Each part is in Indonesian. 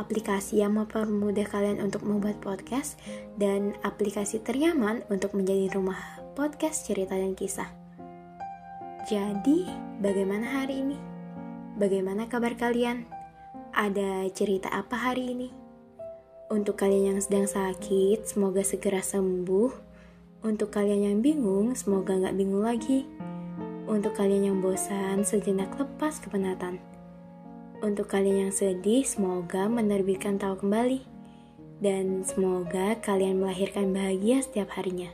aplikasi yang mempermudah kalian untuk membuat podcast dan aplikasi ternyaman untuk menjadi rumah podcast cerita dan kisah. Jadi, bagaimana hari ini? Bagaimana kabar kalian? Ada cerita apa hari ini? Untuk kalian yang sedang sakit, semoga segera sembuh. Untuk kalian yang bingung, semoga nggak bingung lagi. Untuk kalian yang bosan, sejenak lepas kepenatan. Untuk kalian yang sedih, semoga menerbitkan tahu kembali. Dan semoga kalian melahirkan bahagia setiap harinya.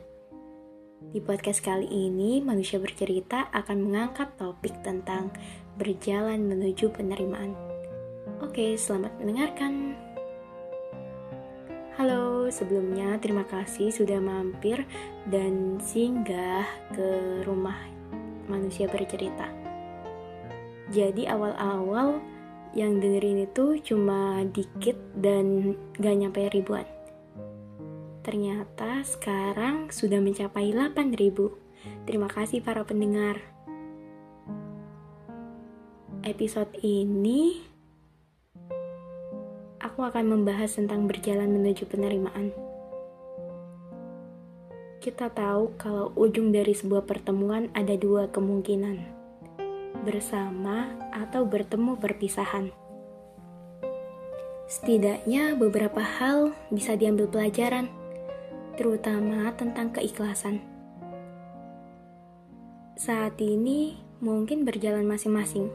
Di podcast kali ini, manusia bercerita akan mengangkat topik tentang berjalan menuju penerimaan. Oke, selamat mendengarkan. Halo, sebelumnya terima kasih sudah mampir dan singgah ke rumah manusia bercerita. Jadi awal-awal yang dengerin itu cuma dikit dan gak nyampe ribuan. Ternyata sekarang sudah mencapai 8000. Terima kasih para pendengar. Episode ini aku akan membahas tentang berjalan menuju penerimaan. Kita tahu kalau ujung dari sebuah pertemuan ada dua kemungkinan bersama, atau bertemu perpisahan. Setidaknya beberapa hal bisa diambil pelajaran, terutama tentang keikhlasan. Saat ini mungkin berjalan masing-masing.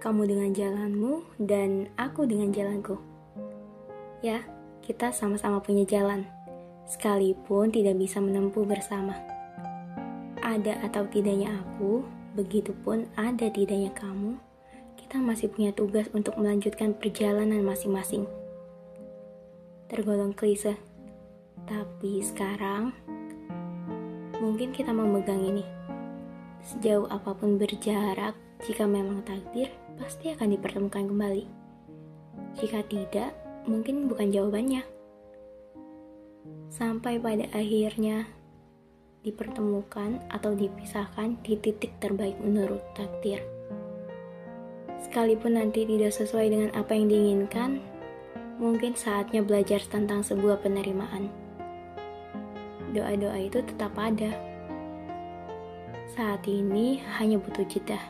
Kamu dengan jalanmu dan aku dengan jalanku. Ya, kita sama-sama punya jalan, sekalipun tidak bisa menempuh bersama. Ada atau tidaknya aku, Begitupun ada tidaknya kamu, kita masih punya tugas untuk melanjutkan perjalanan masing-masing. Tergolong klise, tapi sekarang mungkin kita memegang ini. Sejauh apa pun berjarak, jika memang takdir, pasti akan dipertemukan kembali. Jika tidak, mungkin bukan jawabannya. Sampai pada akhirnya, dipertemukan atau dipisahkan di titik terbaik menurut takdir. Sekalipun nanti tidak sesuai dengan apa yang diinginkan, mungkin saatnya belajar tentang sebuah penerimaan. Doa-doa itu tetap ada. Saat ini hanya butuh jeda.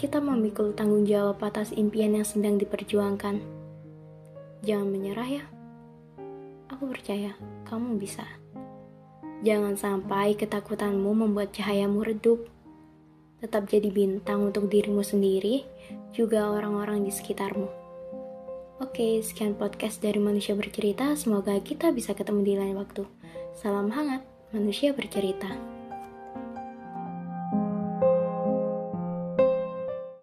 Kita memikul tanggung jawab atas impian yang sedang diperjuangkan. Jangan menyerah ya. Aku percaya kamu bisa. Jangan sampai ketakutanmu membuat cahayamu redup. Tetap jadi bintang untuk dirimu sendiri, juga orang-orang di sekitarmu. Oke, sekian podcast dari Manusia Bercerita. Semoga kita bisa ketemu di lain waktu. Salam hangat, Manusia Bercerita.